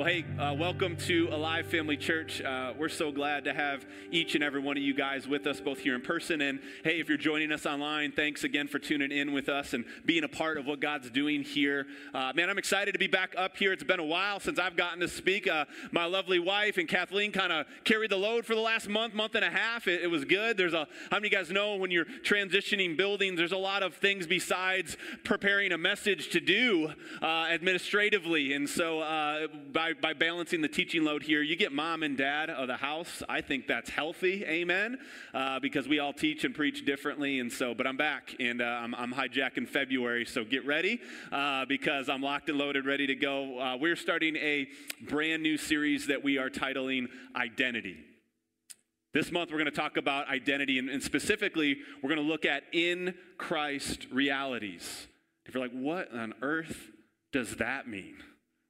Well, hey, uh, welcome to Alive Family Church. Uh, we're so glad to have each and every one of you guys with us, both here in person and hey, if you're joining us online, thanks again for tuning in with us and being a part of what God's doing here. Uh, man, I'm excited to be back up here. It's been a while since I've gotten to speak. Uh, my lovely wife and Kathleen kind of carried the load for the last month, month and a half. It, it was good. There's a how many of you guys know when you're transitioning buildings, there's a lot of things besides preparing a message to do uh, administratively, and so uh, by, by balancing the teaching load here, you get mom and dad of the house. I think that's healthy, amen, uh, because we all teach and preach differently. And so, but I'm back and uh, I'm, I'm, hijacking February, so get ready uh, because I'm locked and loaded, ready to go. Uh, we're starting a brand new series that we are titling Identity. This month, we're going to talk about identity, and, and specifically, we're going to look at in Christ realities. If you're like, what on earth does that mean?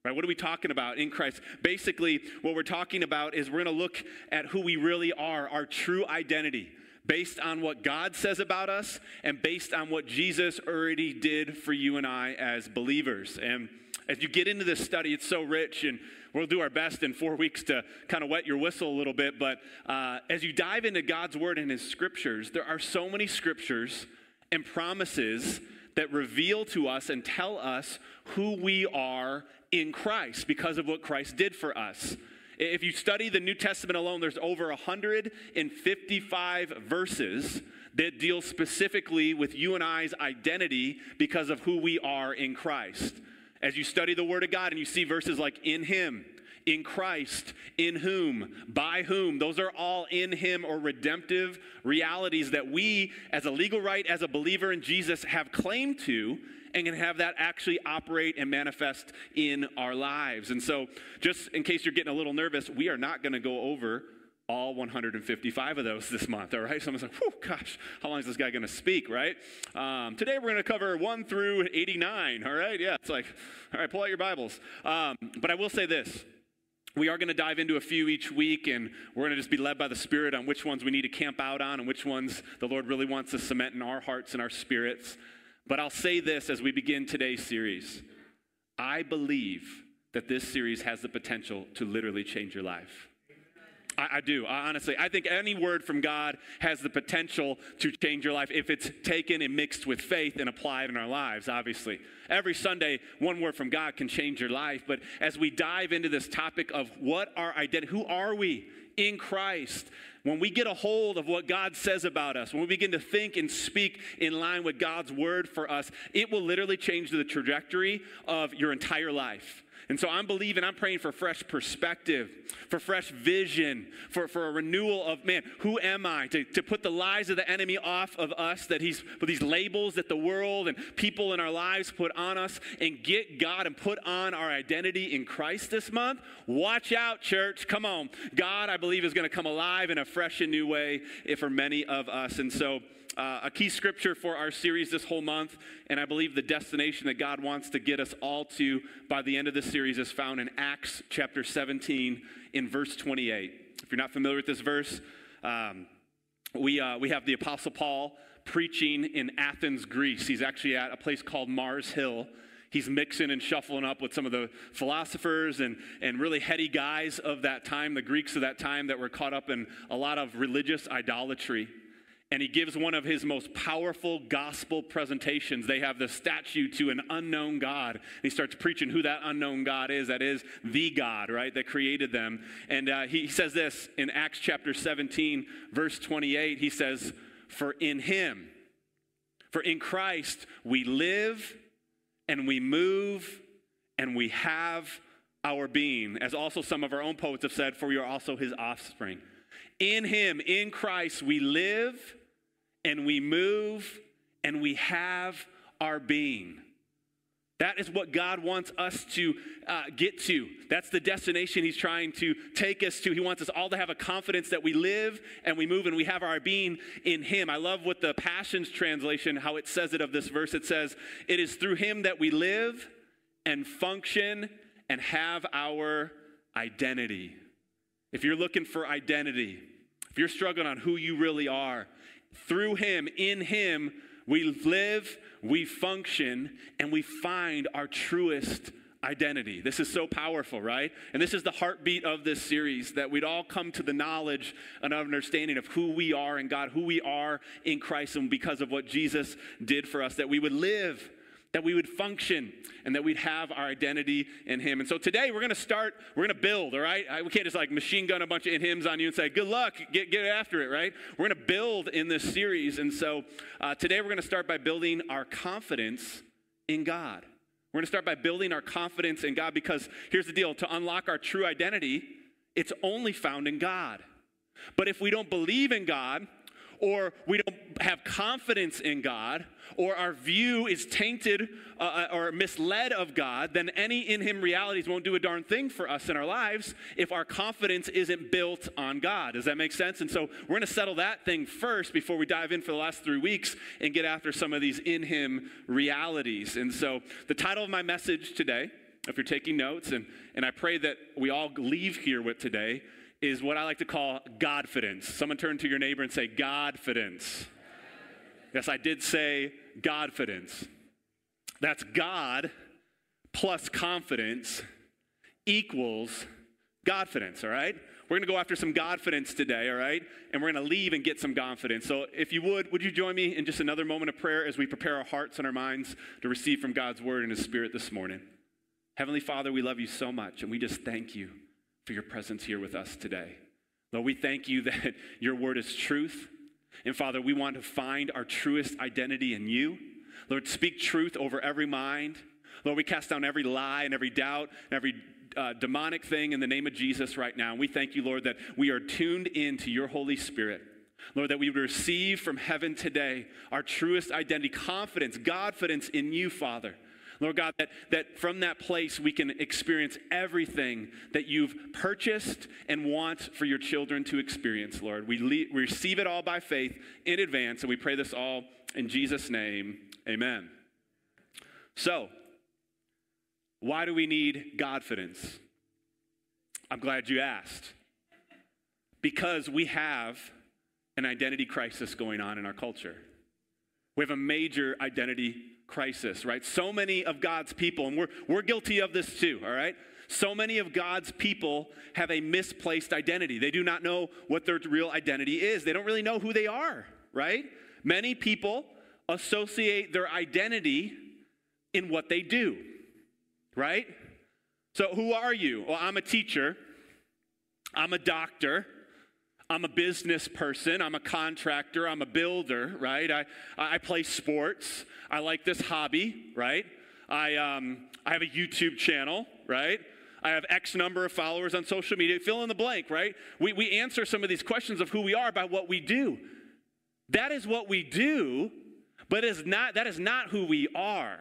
Right? What are we talking about in Christ? Basically, what we're talking about is we're going to look at who we really are, our true identity, based on what God says about us and based on what Jesus already did for you and I as believers. And as you get into this study, it's so rich, and we'll do our best in four weeks to kind of wet your whistle a little bit. But uh, as you dive into God's word and his scriptures, there are so many scriptures and promises that reveal to us and tell us who we are in Christ because of what Christ did for us. If you study the New Testament alone, there's over 155 verses that deal specifically with you and I's identity because of who we are in Christ. As you study the Word of God and you see verses like in Him, in Christ, in whom, by whom. Those are all in Him or redemptive realities that we, as a legal right, as a believer in Jesus, have claim to and can have that actually operate and manifest in our lives. And so, just in case you're getting a little nervous, we are not going to go over all 155 of those this month, all right? Someone's like, whew, gosh, how long is this guy going to speak, right? Um, today we're going to cover 1 through 89, all right? Yeah, it's like, all right, pull out your Bibles. Um, but I will say this. We are going to dive into a few each week, and we're going to just be led by the Spirit on which ones we need to camp out on and which ones the Lord really wants to cement in our hearts and our spirits. But I'll say this as we begin today's series I believe that this series has the potential to literally change your life. I, I, do, I, honestly. I think any word from God has the potential to change your life if it's taken and mixed with faith and applied in our lives, obviously. Every Sunday, one word from God can change your life. But as we dive into this topic of what our identity, who are we in Christ? When we get a hold of what God says about us, when we begin to think and speak in line with God's word for us, it will literally change the trajectory of your entire life. And so I'm believing, I'm praying for fresh perspective, for fresh vision, for, for a renewal of, man, who am I? To, to put the lies of the enemy off of us, that he's put these labels that the world and people in our lives put on us, and get God and put on our identity in Christ this month. Watch out, church. Come on. God, I believe, is going to come alive in a fresh and new way for many of us. And so, uh, a key scripture for our series this whole month, and I believe the destination that God wants to get us all to by the end of this series is found in Acts chapter 17 in verse 28. If you're not familiar with this verse, um, we, uh, we have the Apostle Paul preaching in Athens, Greece. He's actually at a place called Mars Hill. He's mixing and shuffling up with some of the philosophers and, and really heady guys of that time, the Greeks of that time that were caught up in a lot of religious idolatry and he gives one of his most powerful gospel presentations. They have the statue to an unknown God. And he starts preaching who that unknown God is. That is the God, right, that created them. And uh, he says this in Acts chapter 17, verse 28. He says, For in him, for in Christ, we live and we move and we have our being. As also some of our own poets have said, for we are also his offspring. In him, in Christ, we live and we move and we have our being. That is what God wants us to uh, get to. That's the destination He's trying to take us to. He wants us all to have a confidence that we live and we move and we have our being in Him. I love what the Passions translation, how it says it of this verse. It says, It is through Him that we live and function and have our identity. If you're looking for identity, if you're struggling on who you really are, through Him, in Him, we live, we function, and we find our truest identity. This is so powerful, right? And this is the heartbeat of this series that we'd all come to the knowledge and understanding of who we are in God, who we are in Christ, and because of what Jesus did for us, that we would live that we would function and that we'd have our identity in him. And so today we're going to start, we're going to build, all right? We can't just like machine gun a bunch of in hymns on you and say, good luck, get, get after it, right? We're going to build in this series. And so uh, today we're going to start by building our confidence in God. We're going to start by building our confidence in God because here's the deal to unlock our true identity, it's only found in God. But if we don't believe in God, or we don't have confidence in God, or our view is tainted uh, uh, or misled of God, then any in Him realities won't do a darn thing for us in our lives if our confidence isn't built on God. Does that make sense? And so we're going to settle that thing first before we dive in for the last three weeks and get after some of these in Him realities. And so the title of my message today, if you're taking notes, and, and I pray that we all leave here with today, is what I like to call Godfidence. Someone turn to your neighbor and say, Godfidence. Yes, I did say Godfidence. That's God plus confidence equals Godfidence, all right? We're going to go after some Godfidence today, all right? And we're going to leave and get some confidence. So if you would, would you join me in just another moment of prayer as we prepare our hearts and our minds to receive from God's word and his spirit this morning? Heavenly Father, we love you so much, and we just thank you for your presence here with us today. Lord, we thank you that your word is truth. And Father, we want to find our truest identity in you. Lord, speak truth over every mind. Lord, we cast down every lie and every doubt and every uh, demonic thing in the name of Jesus right now. And we thank you, Lord, that we are tuned into your Holy Spirit. Lord, that we would receive from heaven today our truest identity, confidence, Godfidence in you, Father. Lord God, that, that from that place we can experience everything that you've purchased and want for your children to experience, Lord. We, le- we receive it all by faith in advance, and we pray this all in Jesus' name. Amen. So, why do we need Godfidence? I'm glad you asked. Because we have an identity crisis going on in our culture. We have a major identity crisis, right? So many of God's people, and we're, we're guilty of this too, all right? So many of God's people have a misplaced identity. They do not know what their real identity is, they don't really know who they are, right? Many people associate their identity in what they do, right? So, who are you? Well, I'm a teacher, I'm a doctor, I'm a business person, I'm a contractor, I'm a builder, right? I, I play sports, I like this hobby, right? I, um, I have a YouTube channel, right? I have X number of followers on social media. Fill in the blank, right? We, we answer some of these questions of who we are by what we do. That is what we do, but is not, that is not who we are.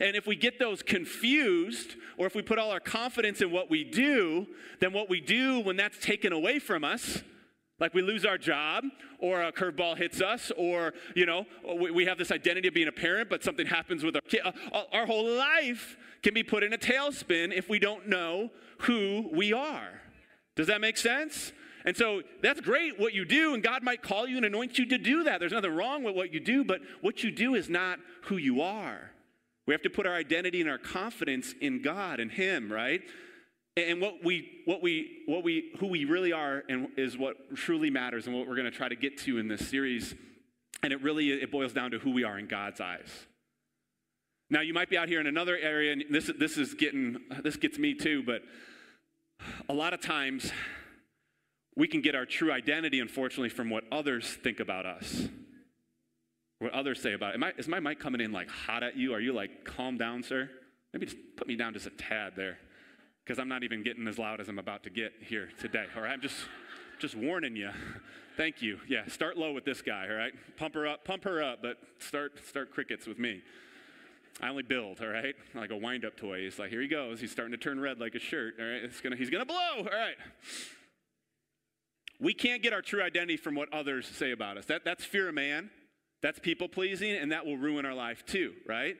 And if we get those confused, or if we put all our confidence in what we do, then what we do when that's taken away from us like we lose our job, or a curveball hits us, or, you know, we have this identity of being a parent, but something happens with our kid. Uh, our whole life can be put in a tailspin if we don't know who we are. Does that make sense? And so that's great what you do, and God might call you and anoint you to do that. There's nothing wrong with what you do, but what you do is not who you are. We have to put our identity and our confidence in God and Him, right? And what we, what we, what we, who we really are and is what truly matters and what we're going to try to get to in this series. And it really, it boils down to who we are in God's eyes. Now, you might be out here in another area, and this, this is getting, this gets me too, but a lot of times we can get our true identity, unfortunately, from what others think about us. What others say about it. I, is my mic coming in like hot at you? Are you like, calm down, sir? Maybe just put me down just a tad there because I'm not even getting as loud as I'm about to get here today. All right, I'm just just warning you. Thank you. Yeah, start low with this guy. All right, pump her up, pump her up, but start start crickets with me. I only build. All right, like a wind-up toy. He's like, here he goes. He's starting to turn red like a shirt. All right, it's gonna he's gonna blow. All right. We can't get our true identity from what others say about us. That, that's fear of man. That's people pleasing, and that will ruin our life too, right?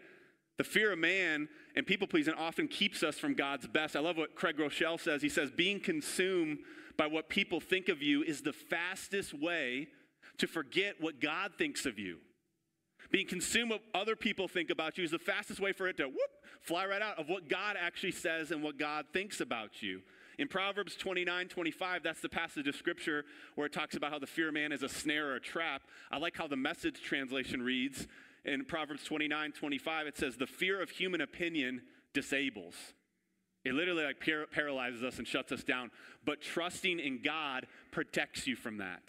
The fear of man and people pleasing often keeps us from God's best. I love what Craig Groeschel says. He says, being consumed by what people think of you is the fastest way to forget what God thinks of you. Being consumed what other people think about you is the fastest way for it to whoop, fly right out of what God actually says and what God thinks about you. In Proverbs 29 25, that's the passage of scripture where it talks about how the fear of man is a snare or a trap. I like how the message translation reads. In Proverbs 29 25, it says, The fear of human opinion disables. It literally like par- paralyzes us and shuts us down. But trusting in God protects you from that.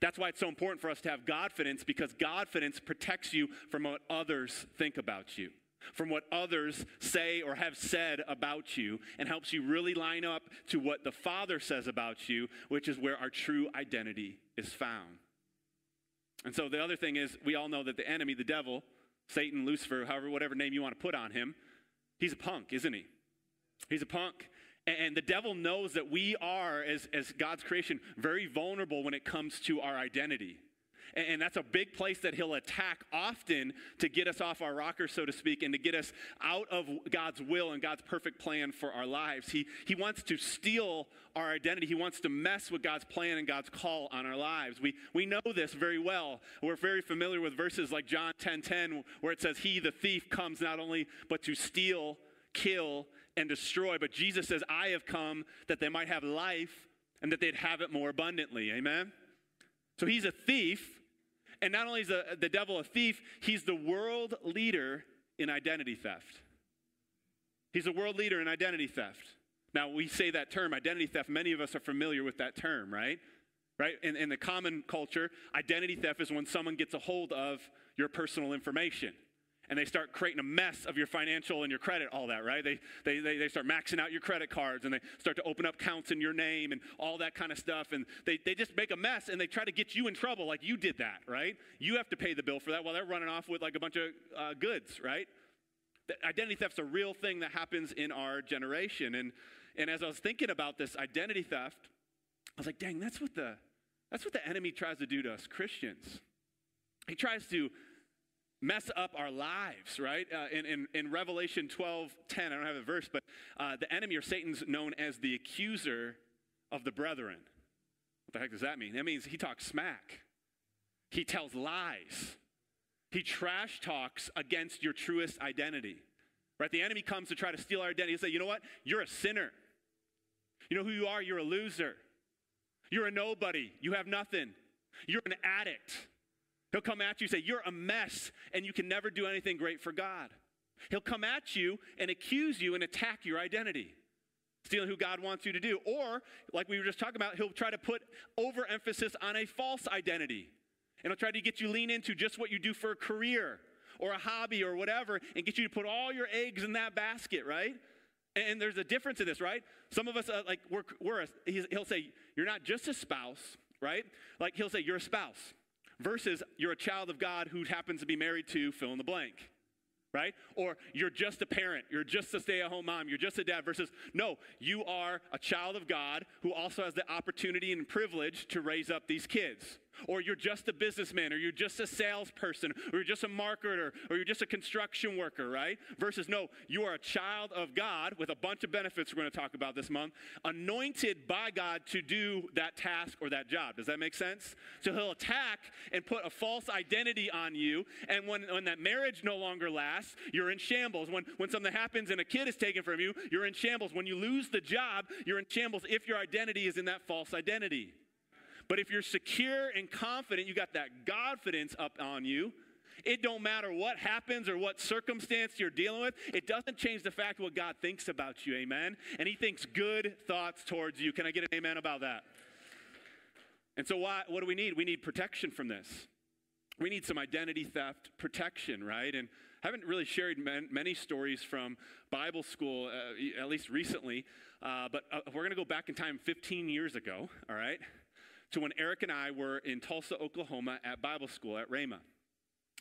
That's why it's so important for us to have Godfidence because Godfidence protects you from what others think about you, from what others say or have said about you, and helps you really line up to what the Father says about you, which is where our true identity is found. And so the other thing is, we all know that the enemy, the devil, Satan, Lucifer, however, whatever name you want to put on him, he's a punk, isn't he? He's a punk. And the devil knows that we are, as, as God's creation, very vulnerable when it comes to our identity. And that's a big place that he'll attack often to get us off our rocker, so to speak, and to get us out of God's will and God's perfect plan for our lives. He, he wants to steal our identity. He wants to mess with God's plan and God's call on our lives. We, we know this very well. We're very familiar with verses like John 10 10, where it says, He, the thief, comes not only but to steal, kill, and destroy. But Jesus says, I have come that they might have life and that they'd have it more abundantly. Amen? So he's a thief. And not only is the, the devil a thief, he's the world leader in identity theft. He's a world leader in identity theft. Now, we say that term, identity theft. Many of us are familiar with that term, right? Right? In, in the common culture, identity theft is when someone gets a hold of your personal information and they start creating a mess of your financial and your credit, all that, right? They, they, they, they start maxing out your credit cards and they start to open up counts in your name and all that kind of stuff. And they, they just make a mess and they try to get you in trouble like you did that, right? You have to pay the bill for that while they're running off with like a bunch of uh, goods, right? Identity theft's a real thing that happens in our generation. And, and as I was thinking about this identity theft, I was like, dang, that's what the, that's what the enemy tries to do to us Christians. He tries to mess up our lives, right? Uh, in, in, in, Revelation 12 10, I don't have a verse, but uh, the enemy or Satan's known as the accuser of the brethren. What the heck does that mean? That means he talks smack, he tells lies, he trash talks against your truest identity, right? The enemy comes to try to steal our identity and say, you know what? You're a sinner. You know who you are? You're a loser. You're a nobody. You have nothing. You're an addict. He'll come at you and say, You're a mess and you can never do anything great for God. He'll come at you and accuse you and attack your identity, stealing who God wants you to do. Or, like we were just talking about, he'll try to put overemphasis on a false identity. And he'll try to get you lean into just what you do for a career or a hobby or whatever and get you to put all your eggs in that basket, right? And there's a difference in this, right? Some of us, uh, like, we're, we're a, he'll say, You're not just a spouse, right? Like, he'll say, You're a spouse versus you're a child of God who happens to be married to fill in the blank right? Or you're just a parent, you're just a stay at home mom, you're just a dad, versus no, you are a child of God who also has the opportunity and privilege to raise up these kids or you're just a businessman, or you're just a salesperson, or you're just a marketer, or you're just a construction worker, right? Versus, no, you are a child of God with a bunch of benefits we're going to talk about this month, anointed by God to do that task or that job. Does that make sense? So he'll attack and put a false identity on you, and when, when that marriage no longer lasts, you're in shambles. When, when something happens and a kid is taken from you, you're in shambles. When you lose the job, you're in shambles if your identity is in that false identity. But if you're secure and confident, you got that confidence up on you, it don't matter what happens or what circumstance you're dealing with. It doesn't change the fact what God thinks about you. Amen. And he thinks good thoughts towards you. Can I get an amen about that? And so why, what do we need? We need protection from this. We need some identity theft protection, right? And I haven't really shared many stories from Bible school, uh, at least recently, uh, but uh, we're going to go back in time 15 years ago, all right? To when Eric and I were in Tulsa, Oklahoma at Bible school at Rhema.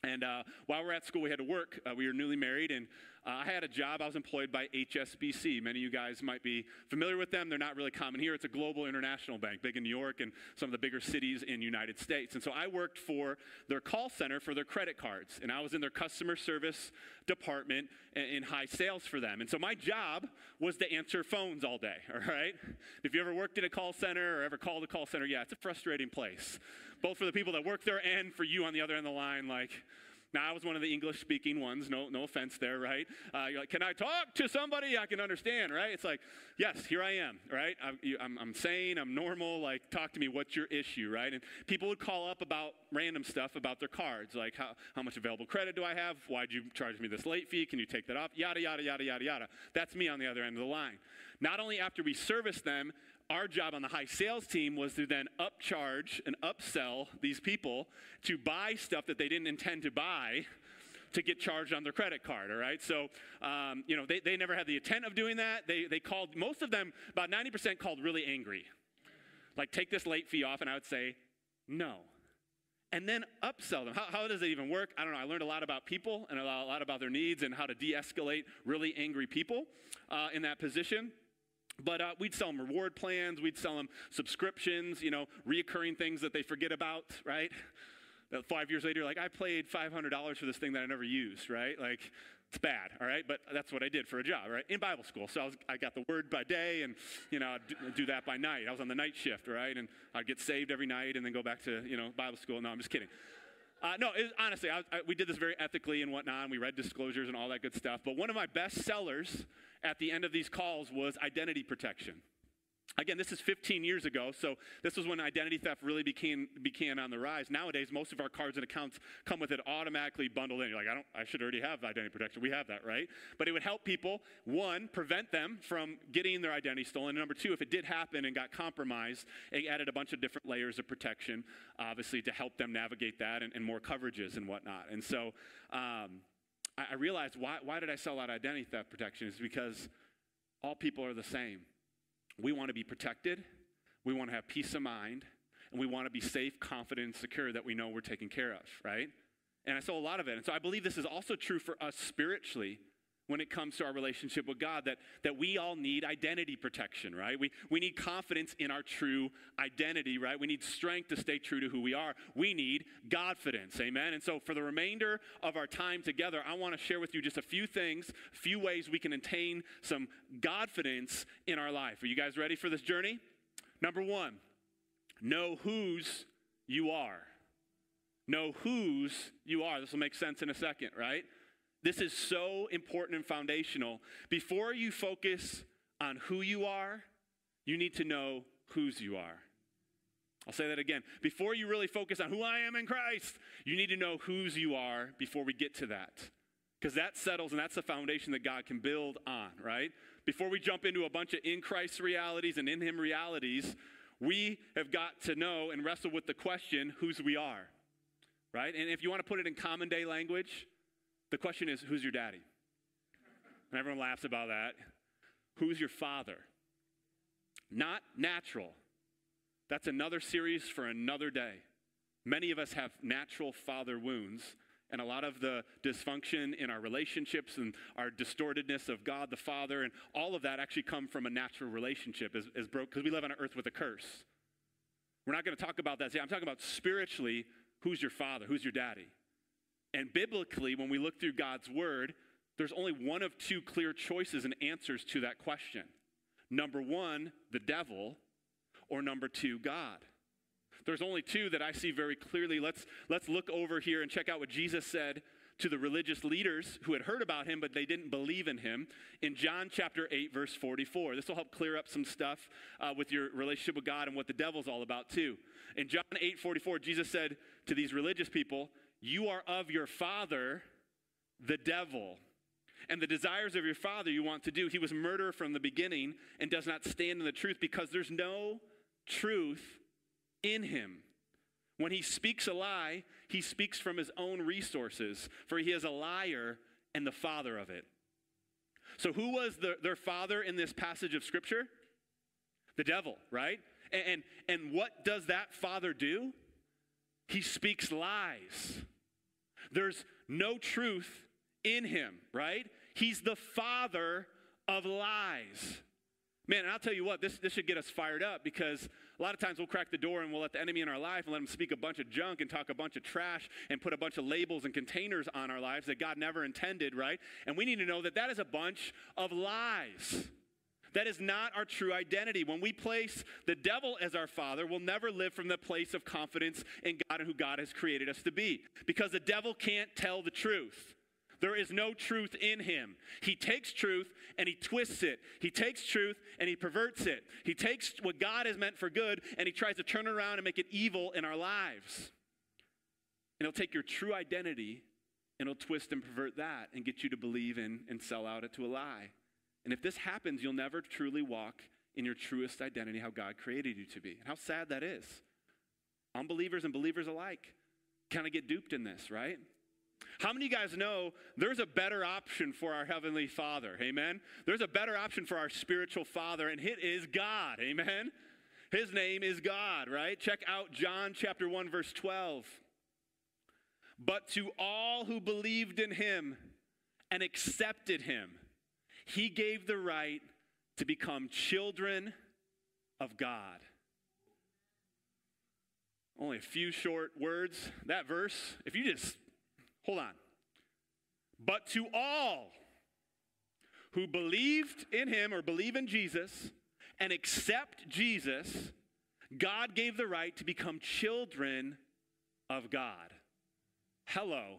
And uh, while we are at school, we had to work. Uh, we were newly married, and uh, I had a job. I was employed by HSBC. Many of you guys might be familiar with them. They're not really common here. It's a global international bank, big in New York and some of the bigger cities in United States. And so I worked for their call center for their credit cards, and I was in their customer service department in high sales for them. And so my job was to answer phones all day, all right? If you ever worked in a call center or ever called a call center, yeah, it's a frustrating place, both for the people that work there and for you on the other end of the line. Like, Now, I was one of the English speaking ones, no, no offense there, right? Uh, you're like, can I talk to somebody I can understand, right? It's like, yes, here I am, right? I'm, I'm, I'm sane, I'm normal, like, talk to me, what's your issue, right? And people would call up about random stuff about their cards, like, how, how much available credit do I have? Why'd you charge me this late fee? Can you take that off? Yada, yada, yada, yada, yada. That's me on the other end of the line. Not only after we service them, our job on the high sales team was to then upcharge and upsell these people to buy stuff that they didn't intend to buy to get charged on their credit card, all right? So, um, you know, they, they never had the intent of doing that. They, they called, most of them, about 90% called really angry. Like, take this late fee off, and I would say, no. And then upsell them. How, how does it even work? I don't know. I learned a lot about people and a lot about their needs and how to de escalate really angry people uh, in that position. But uh, we'd sell them reward plans, we'd sell them subscriptions, you know, reoccurring things that they forget about, right? That five years later, like, I played $500 for this thing that I never used, right? Like, it's bad, all right? But that's what I did for a job, right? In Bible school. So I, was, I got the word by day and, you know, I'd do, that by night. I was on the night shift, right? And I'd get saved every night and then go back to, you know, Bible school. No, I'm just kidding. Uh, no, honestly, I, I, we did this very ethically and whatnot, and we read disclosures and all that good stuff. But one of my best sellers at the end of these calls was identity protection. Again, this is 15 years ago, so this was when identity theft really became began on the rise. Nowadays, most of our cards and accounts come with it automatically bundled in. You're like, I don't, I should already have identity protection. We have that, right? But it would help people one prevent them from getting their identity stolen. And number two, if it did happen and got compromised, it added a bunch of different layers of protection, obviously, to help them navigate that and, and more coverages and whatnot. And so, um, I, I realized why why did I sell out identity theft protection? Is because all people are the same. We want to be protected, we want to have peace of mind, and we want to be safe, confident, and secure that we know we're taken care of, right? And I saw a lot of it. And so I believe this is also true for us spiritually when it comes to our relationship with God that, that we all need identity protection, right? We, we need confidence in our true identity, right? We need strength to stay true to who we are. We need Godfidence, amen? And so for the remainder of our time together, I want to share with you just a few things, a few ways we can attain some Godfidence in our life. Are you guys ready for this journey? Number one, know whose you are. Know whose you are. This will make sense in a second, right? This is so important and foundational. Before you focus on who you are, you need to know whose you are. I'll say that again. Before you really focus on who I am in Christ, you need to know whose you are before we get to that. Because that settles and that's the foundation that God can build on, right? Before we jump into a bunch of in Christ realities and in Him realities, we have got to know and wrestle with the question whose we are, right? And if you want to put it in common day language, the question is, who's your daddy? And everyone laughs about that. Who's your father? Not natural. That's another series for another day. Many of us have natural father wounds, and a lot of the dysfunction in our relationships and our distortedness of God the Father and all of that actually come from a natural relationship is, is broke because we live on earth with a curse. We're not going to talk about that. See, I'm talking about spiritually, who's your father? Who's your daddy? And biblically, when we look through God's word, there's only one of two clear choices and answers to that question. Number one, the devil, or number two, God. There's only two that I see very clearly. Let's, let's look over here and check out what Jesus said to the religious leaders who had heard about him, but they didn't believe in him in John chapter 8, verse 44. This will help clear up some stuff uh, with your relationship with God and what the devil's all about, too. In John 8, 44, Jesus said to these religious people, you are of your father, the devil. And the desires of your father you want to do. He was murderer from the beginning and does not stand in the truth because there's no truth in him. When he speaks a lie, he speaks from his own resources, for he is a liar and the father of it. So, who was the, their father in this passage of Scripture? The devil, right? And, and, and what does that father do? He speaks lies. There's no truth in him, right? He's the father of lies. Man, and I'll tell you what, this, this should get us fired up because a lot of times we'll crack the door and we'll let the enemy in our life and let him speak a bunch of junk and talk a bunch of trash and put a bunch of labels and containers on our lives that God never intended, right? And we need to know that that is a bunch of lies. That is not our true identity. When we place the devil as our father, we'll never live from the place of confidence in God and who God has created us to be. Because the devil can't tell the truth. There is no truth in him. He takes truth and he twists it. He takes truth and he perverts it. He takes what God has meant for good and he tries to turn it around and make it evil in our lives. And he'll take your true identity and he'll twist and pervert that and get you to believe in and sell out it to a lie. And if this happens, you'll never truly walk in your truest identity, how God created you to be. And how sad that is. Unbelievers and believers alike kind of get duped in this, right? How many of you guys know there's a better option for our Heavenly Father? Amen? There's a better option for our spiritual Father, and it is God. Amen? His name is God, right? Check out John chapter 1, verse 12. But to all who believed in him and accepted him, he gave the right to become children of God. Only a few short words. That verse, if you just hold on. But to all who believed in him or believe in Jesus and accept Jesus, God gave the right to become children of God. Hello.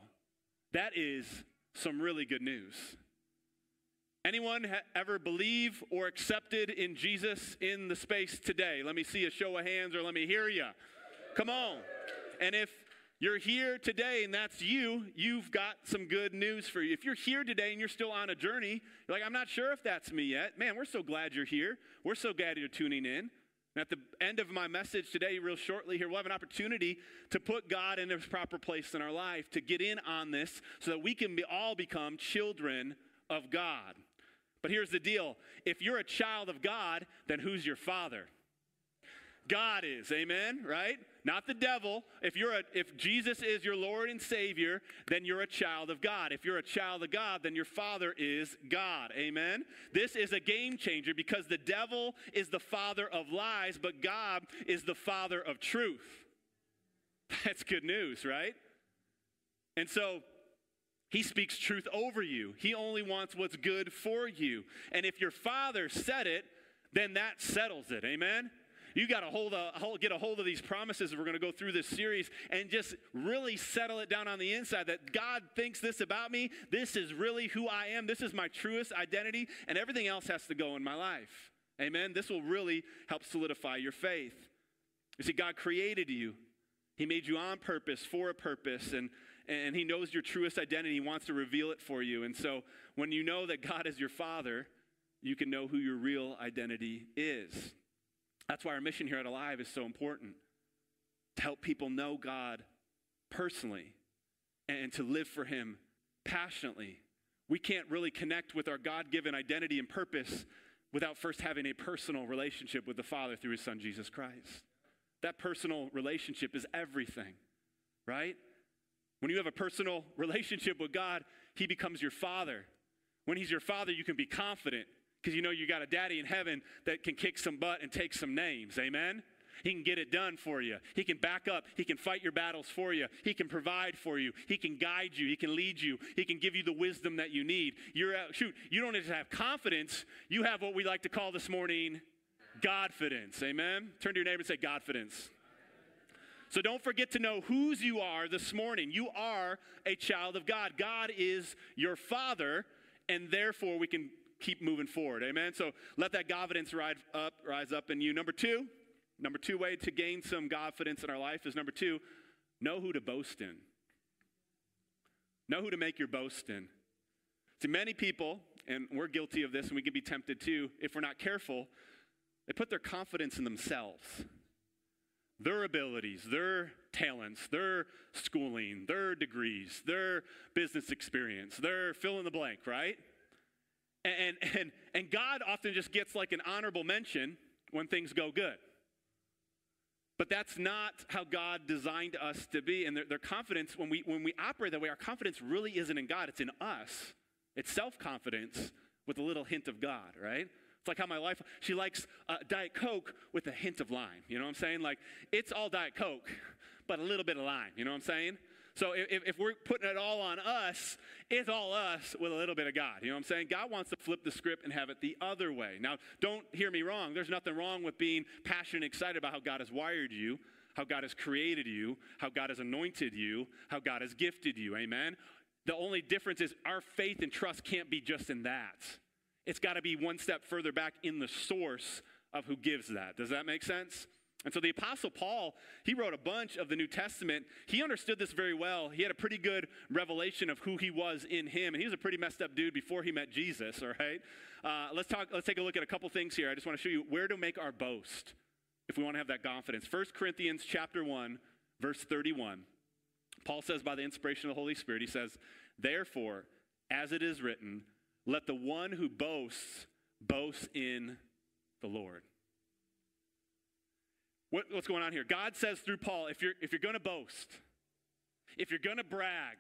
That is some really good news. Anyone ha- ever believe or accepted in Jesus in the space today? Let me see a show of hands or let me hear you. Come on. And if you're here today and that's you, you've got some good news for you. If you're here today and you're still on a journey, you're like, I'm not sure if that's me yet. Man, we're so glad you're here. We're so glad you're tuning in. And at the end of my message today, real shortly here, we'll have an opportunity to put God in his proper place in our life, to get in on this so that we can be, all become children of God. But here's the deal if you're a child of God, then who's your father? God is, amen, right? Not the devil. If you're a, if Jesus is your Lord and Savior, then you're a child of God. If you're a child of God, then your father is God. Amen. This is a game changer because the devil is the father of lies, but God is the father of truth. That's good news, right? And so he speaks truth over you. He only wants what's good for you. And if your father said it, then that settles it. Amen? You got to get a hold of these promises. We're going to go through this series and just really settle it down on the inside that God thinks this about me. This is really who I am. This is my truest identity, and everything else has to go in my life. Amen? This will really help solidify your faith. You see, God created you, He made you on purpose, for a purpose, and and he knows your truest identity. He wants to reveal it for you. And so when you know that God is your father, you can know who your real identity is. That's why our mission here at Alive is so important to help people know God personally and to live for him passionately. We can't really connect with our God given identity and purpose without first having a personal relationship with the Father through his Son, Jesus Christ. That personal relationship is everything, right? When you have a personal relationship with God, He becomes your Father. When He's your Father, you can be confident because you know you got a daddy in heaven that can kick some butt and take some names. Amen? He can get it done for you. He can back up. He can fight your battles for you. He can provide for you. He can guide you. He can lead you. He can give you the wisdom that you need. You're uh, shoot, you don't just have confidence, you have what we like to call this morning Godfidence. Amen? Turn to your neighbor and say Godfidence. So don't forget to know whose you are this morning. You are a child of God. God is your father, and therefore we can keep moving forward. Amen. So let that confidence rise up, rise up in you. Number two, number two way to gain some confidence in our life is number two, know who to boast in. Know who to make your boast in. See, many people, and we're guilty of this, and we can be tempted too, if we're not careful, they put their confidence in themselves their abilities, their talents, their schooling, their degrees, their business experience, their fill in the blank, right? And, and, and God often just gets like an honorable mention when things go good. But that's not how God designed us to be. And their, their confidence, when we, when we operate that way, our confidence really isn't in God, it's in us. It's self confidence with a little hint of God, right? It's like how my wife, she likes uh, Diet Coke with a hint of lime. You know what I'm saying? Like, it's all Diet Coke, but a little bit of lime. You know what I'm saying? So if, if we're putting it all on us, it's all us with a little bit of God. You know what I'm saying? God wants to flip the script and have it the other way. Now, don't hear me wrong. There's nothing wrong with being passionate and excited about how God has wired you, how God has created you, how God has anointed you, how God has gifted you. Amen? The only difference is our faith and trust can't be just in that. It's got to be one step further back in the source of who gives that. Does that make sense? And so the Apostle Paul, he wrote a bunch of the New Testament. He understood this very well. He had a pretty good revelation of who he was in him. And he was a pretty messed up dude before he met Jesus, all right? Uh, let's, talk, let's take a look at a couple things here. I just want to show you where to make our boast if we want to have that confidence. 1 Corinthians chapter 1, verse 31. Paul says by the inspiration of the Holy Spirit, he says, Therefore, as it is written, let the one who boasts boast in the Lord. What, what's going on here? God says through Paul if you're, if you're going to boast, if you're going to brag,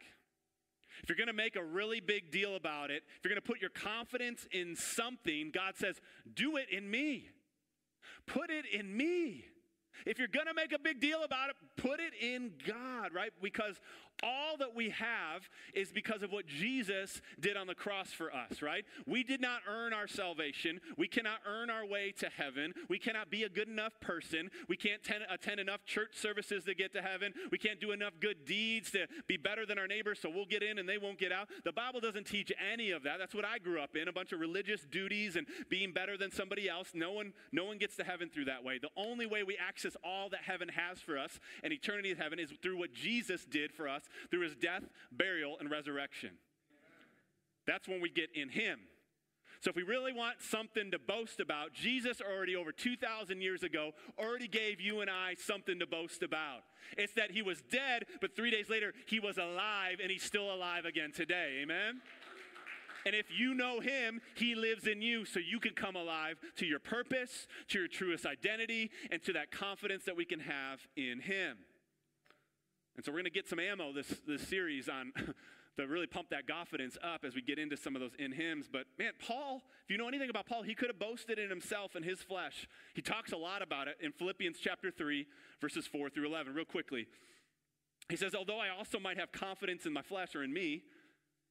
if you're going to make a really big deal about it, if you're going to put your confidence in something, God says, do it in me. Put it in me. If you're going to make a big deal about it, put it in God, right? Because all that we have is because of what Jesus did on the cross for us, right? We did not earn our salvation. We cannot earn our way to heaven. We cannot be a good enough person. We can't ten- attend enough church services to get to heaven. We can't do enough good deeds to be better than our neighbors so we'll get in and they won't get out. The Bible doesn't teach any of that. That's what I grew up in, a bunch of religious duties and being better than somebody else. No one no one gets to heaven through that way. The only way we access all that heaven has for us and eternity in heaven is through what Jesus did for us through his death, burial, and resurrection. That's when we get in him. So, if we really want something to boast about, Jesus already over 2,000 years ago already gave you and I something to boast about. It's that he was dead, but three days later, he was alive and he's still alive again today. Amen? And if you know him, he lives in you, so you can come alive to your purpose, to your truest identity, and to that confidence that we can have in him. And so we're going to get some ammo this, this series on to really pump that confidence up as we get into some of those in hymns. But man, Paul, if you know anything about Paul, he could have boasted in himself and his flesh. He talks a lot about it in Philippians chapter 3, verses 4 through 11, real quickly. He says, Although I also might have confidence in my flesh or in me,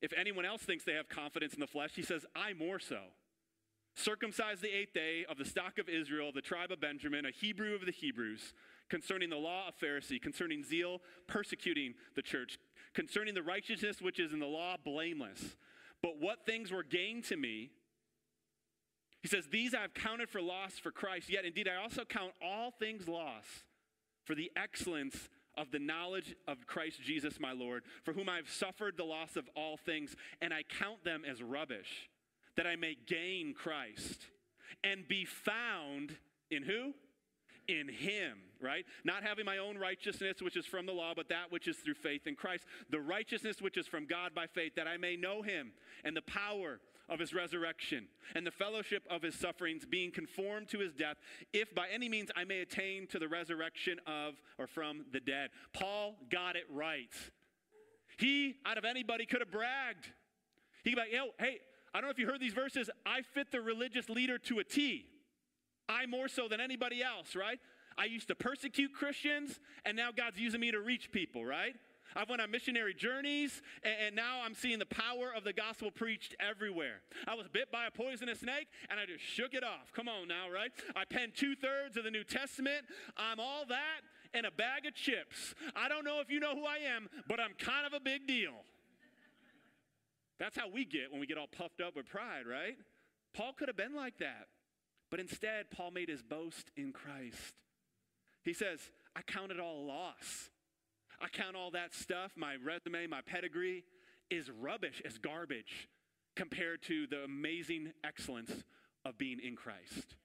if anyone else thinks they have confidence in the flesh, he says, I more so. Circumcised the eighth day of the stock of Israel, the tribe of Benjamin, a Hebrew of the Hebrews, concerning the law of Pharisee, concerning zeal, persecuting the church, concerning the righteousness which is in the law, blameless. But what things were gained to me, he says, These I have counted for loss for Christ, yet indeed I also count all things loss for the excellence of the knowledge of Christ Jesus my Lord, for whom I have suffered the loss of all things, and I count them as rubbish, that I may gain Christ and be found in who? in him, right? Not having my own righteousness, which is from the law, but that which is through faith in Christ. The righteousness which is from God by faith, that I may know him and the power of his resurrection and the fellowship of his sufferings, being conformed to his death, if by any means I may attain to the resurrection of or from the dead. Paul got it right. He, out of anybody, could have bragged. He could be like, yo, hey, I don't know if you heard these verses. I fit the religious leader to a T. I more so than anybody else, right? I used to persecute Christians, and now God's using me to reach people, right? I've went on missionary journeys, and, now I'm seeing the power of the gospel preached everywhere. I was bit by a poisonous snake, and I just shook it off. Come on now, right? I penned two thirds of the New Testament. I'm all that and a bag of chips. I don't know if you know who I am, but I'm kind of a big deal. That's how we get when we get all puffed up with pride, right? Paul could have been like that. But instead, Paul made his boast in Christ. He says, I count it all loss. I count all that stuff, my resume, my pedigree, is rubbish, is garbage compared to the amazing excellence of being in Christ.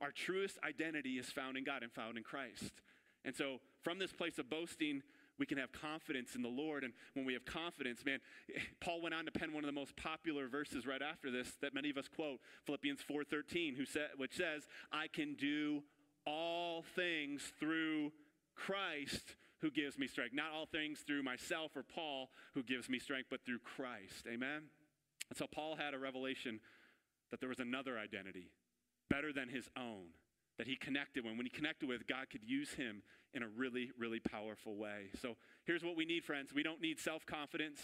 Our truest identity is found in God and found in Christ. And so, from this place of boasting, we can have confidence in the Lord. And when we have confidence, man, Paul went on to pen one of the most popular verses right after this that many of us quote, Philippians 4:13, who said, which says, "I can do all things through Christ who gives me strength. Not all things through myself or Paul who gives me strength, but through Christ." Amen. And so Paul had a revelation that there was another identity better than his own that he connected when when he connected with god could use him in a really really powerful way. So here's what we need friends. We don't need self-confidence.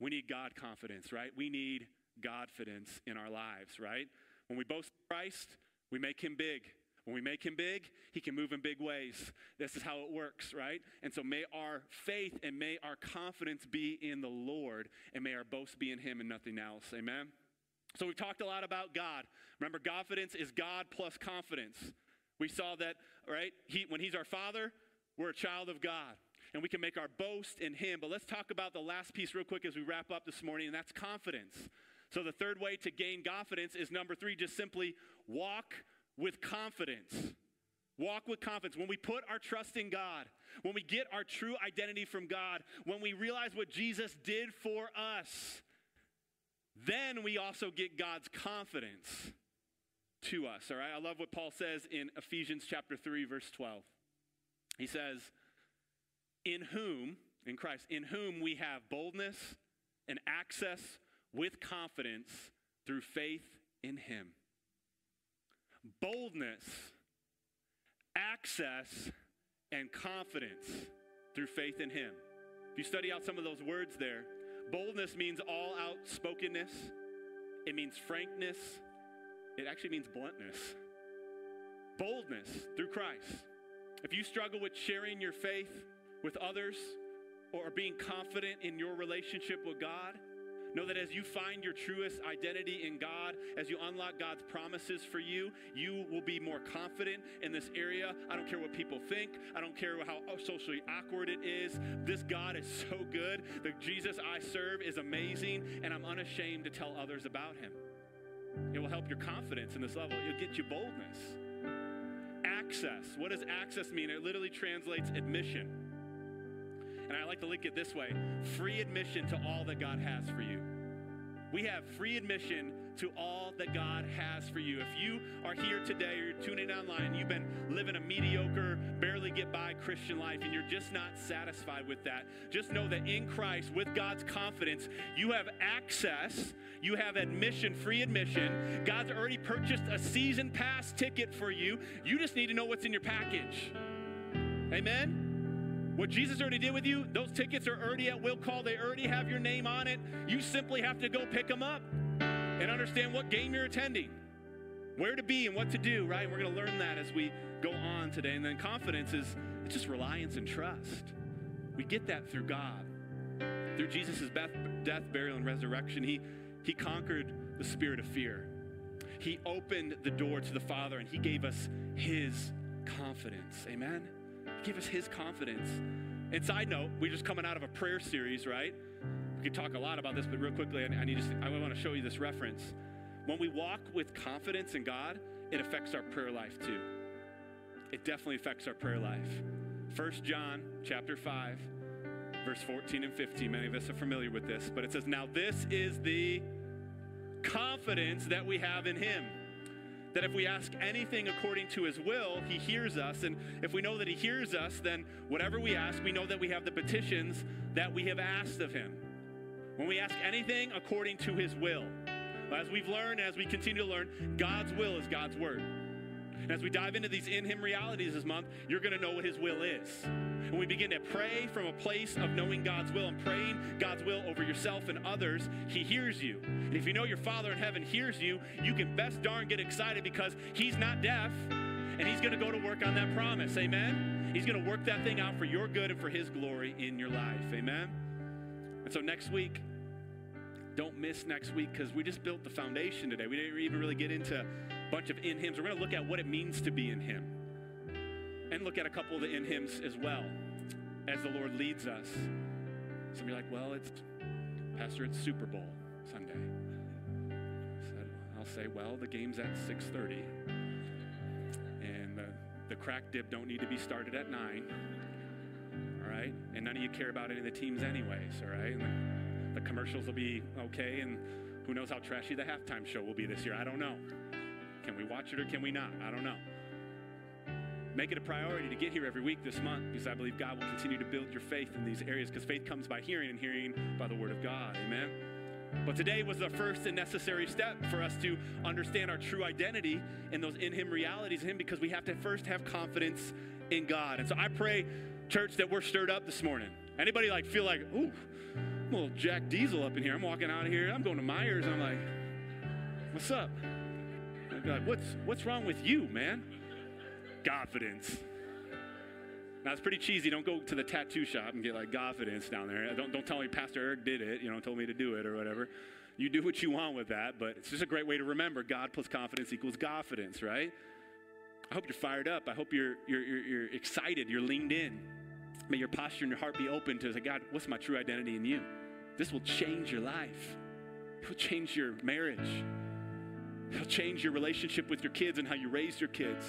We need god confidence right? We need God godfidence in our lives right? When we boast christ we make him big when we make him big, he can move in big ways. This is how it works, right? And so may our faith and may our confidence be in the Lord, and may our boast be in him and nothing else. Amen? So we've talked a lot about God. Remember, confidence is God plus confidence. We saw that, right? He, when he's our father, we're a child of God. And we can make our boast in him. But let's talk about the last piece real quick as we wrap up this morning, and that's confidence. So the third way to gain confidence is number three, just simply walk with confidence. Walk with confidence. When we put our trust in God, when we get our true identity from God, when we realize what Jesus did for us, then we also get God's confidence to us. All right? I love what Paul says in Ephesians chapter 3 verse 12. He says, "In whom, in Christ, in whom we have boldness and access with confidence through faith in him." Boldness, access, and confidence through faith in Him. If you study out some of those words there, boldness means all outspokenness, it means frankness, it actually means bluntness. Boldness through Christ. If you struggle with sharing your faith with others or being confident in your relationship with God, Know that as you find your truest identity in God, as you unlock God's promises for you, you will be more confident in this area. I don't care what people think, I don't care how socially awkward it is. This God is so good. The Jesus I serve is amazing, and I'm unashamed to tell others about him. It will help your confidence in this level, it'll get you boldness. Access. What does access mean? It literally translates admission. And I like to link it this way free admission to all that God has for you. We have free admission to all that God has for you. If you are here today or you're tuning online, you've been living a mediocre, barely get by Christian life, and you're just not satisfied with that, just know that in Christ, with God's confidence, you have access, you have admission, free admission. God's already purchased a season pass ticket for you. You just need to know what's in your package. Amen? What Jesus already did with you, those tickets are already at will call. They already have your name on it. You simply have to go pick them up and understand what game you're attending, where to be and what to do, right? We're going to learn that as we go on today. And then confidence is it's just reliance and trust. We get that through God. Through Jesus' death, burial, and resurrection, he, he conquered the spirit of fear. He opened the door to the Father and he gave us his confidence. Amen? Give us his confidence. And side note, we're just coming out of a prayer series, right? We could talk a lot about this, but real quickly, I need to, I want to show you this reference. When we walk with confidence in God, it affects our prayer life too. It definitely affects our prayer life. 1 John chapter 5, verse 14 and 15. Many of us are familiar with this, but it says, Now this is the confidence that we have in him that if we ask anything according to his will, he hears us. And if we know that he hears us, then whatever we ask, we know that we have the petitions that we have asked of him. When we ask anything according to his will, as we've learned, as we continue to learn, God's will is God's word. And as we dive into these in Him realities this month, you're going to know what His will is. When we begin to pray from a place of knowing God's will and praying God's will over yourself and others, He hears you. And if you know your Father in heaven hears you, you can best darn get excited because He's not deaf and He's going to go to work on that promise. Amen? He's going to work that thing out for your good and for His glory in your life. Amen? And so next week, don't miss next week because we just built the foundation today. We didn't even really get into bunch of in Hims. We're going to look at what it means to be in Him and look at a couple of the in Hims as well as the Lord leads us. Some of you are like, well, it's, Pastor, it's Super Bowl Sunday. I'll say, well, the game's at 6.30. And the, the crack dip don't need to be started at 9. All right? And none of you care about any of the teams anyways, all right? The commercials will be okay, and who knows how trashy the halftime show will be this year. I don't know. Can we watch it or can we not? I don't know. Make it a priority to get here every week this month because I believe God will continue to build your faith in these areas because faith comes by hearing and hearing by the Word of God. Amen. But today was the first and necessary step for us to understand our true identity in those in Him realities in Him because we have to first have confidence in God. And so I pray, church, that we're stirred up this morning. Anybody like feel like, ooh, I'm a little Jack Diesel up in here. I'm walking out of here. I'm going to Myers. I'm like, what's up? Like, what's what's wrong with you, man? Confidence. Now it's pretty cheesy. Don't go to the tattoo shop and get like confidence down there. Don't don't tell me Pastor Eric did it. You know, told me to do it or whatever. You do what you want with that, but it's just a great way to remember God plus confidence equals confidence, right? I hope you're fired up. I hope you're you're you're, you're excited. You're leaned in. May your posture and your heart be open to say, God, what's my true identity in you? This will change your life. It will change your marriage. It'll change your relationship with your kids and how you raise your kids.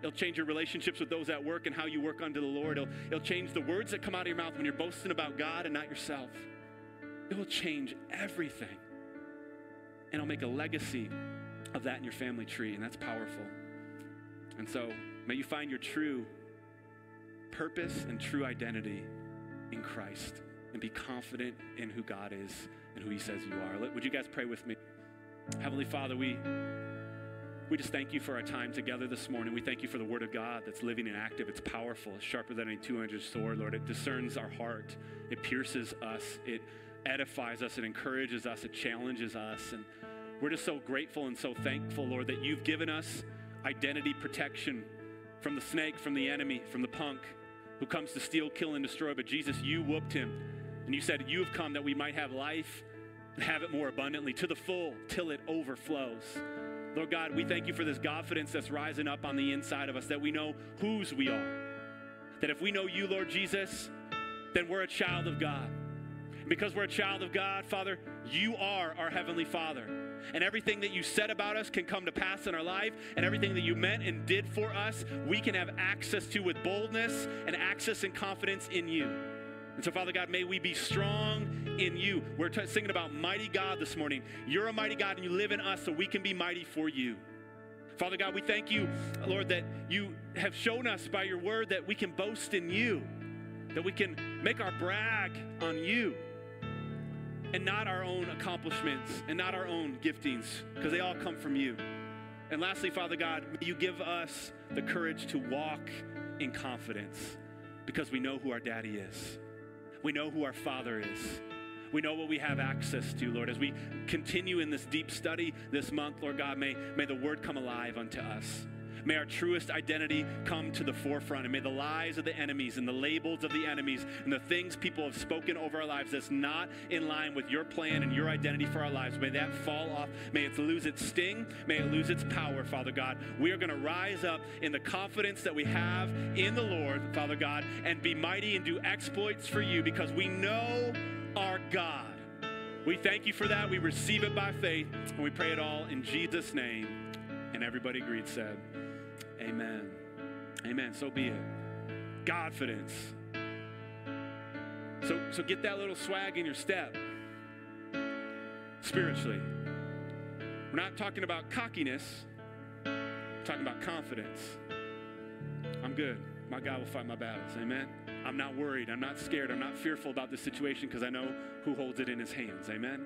It'll change your relationships with those at work and how you work unto the Lord. It'll, it'll change the words that come out of your mouth when you're boasting about God and not yourself. It will change everything. And it'll make a legacy of that in your family tree, and that's powerful. And so, may you find your true purpose and true identity in Christ and be confident in who God is and who He says you are. Would you guys pray with me? Heavenly Father, we, we just thank you for our time together this morning. We thank you for the Word of God that's living and active. It's powerful, it's sharper than a 200 sword, Lord. It discerns our heart, it pierces us, it edifies us, it encourages us, it challenges us. And we're just so grateful and so thankful, Lord, that you've given us identity protection from the snake, from the enemy, from the punk who comes to steal, kill, and destroy. But Jesus, you whooped him. And you said, You have come that we might have life and have it more abundantly to the full till it overflows. Lord God, we thank you for this confidence that's rising up on the inside of us that we know whose we are. That if we know you, Lord Jesus, then we're a child of God. Because we're a child of God, Father, you are our Heavenly Father. And everything that you said about us can come to pass in our life, and everything that you meant and did for us, we can have access to with boldness and access and confidence in you. And so, Father God, may we be strong in you. We're t- singing about mighty God this morning. You're a mighty God, and you live in us, so we can be mighty for you. Father God, we thank you, Lord, that you have shown us by your word that we can boast in you, that we can make our brag on you and not our own accomplishments and not our own giftings, because they all come from you. And lastly, Father God, you give us the courage to walk in confidence because we know who our daddy is. We know who our Father is. We know what we have access to, Lord. As we continue in this deep study this month, Lord God, may, may the word come alive unto us. May our truest identity come to the forefront, and may the lies of the enemies and the labels of the enemies and the things people have spoken over our lives that's not in line with your plan and your identity for our lives, may that fall off. May it lose its sting. May it lose its power, Father God. We are going to rise up in the confidence that we have in the Lord, Father God, and be mighty and do exploits for you because we know our God. We thank you for that. We receive it by faith, and we pray it all in Jesus' name. And everybody agreed, said, Amen. Amen. So be it. Confidence. So, so get that little swag in your step spiritually. We're not talking about cockiness, we're talking about confidence. I'm good. My God will fight my battles. Amen. I'm not worried. I'm not scared. I'm not fearful about this situation because I know who holds it in his hands. Amen.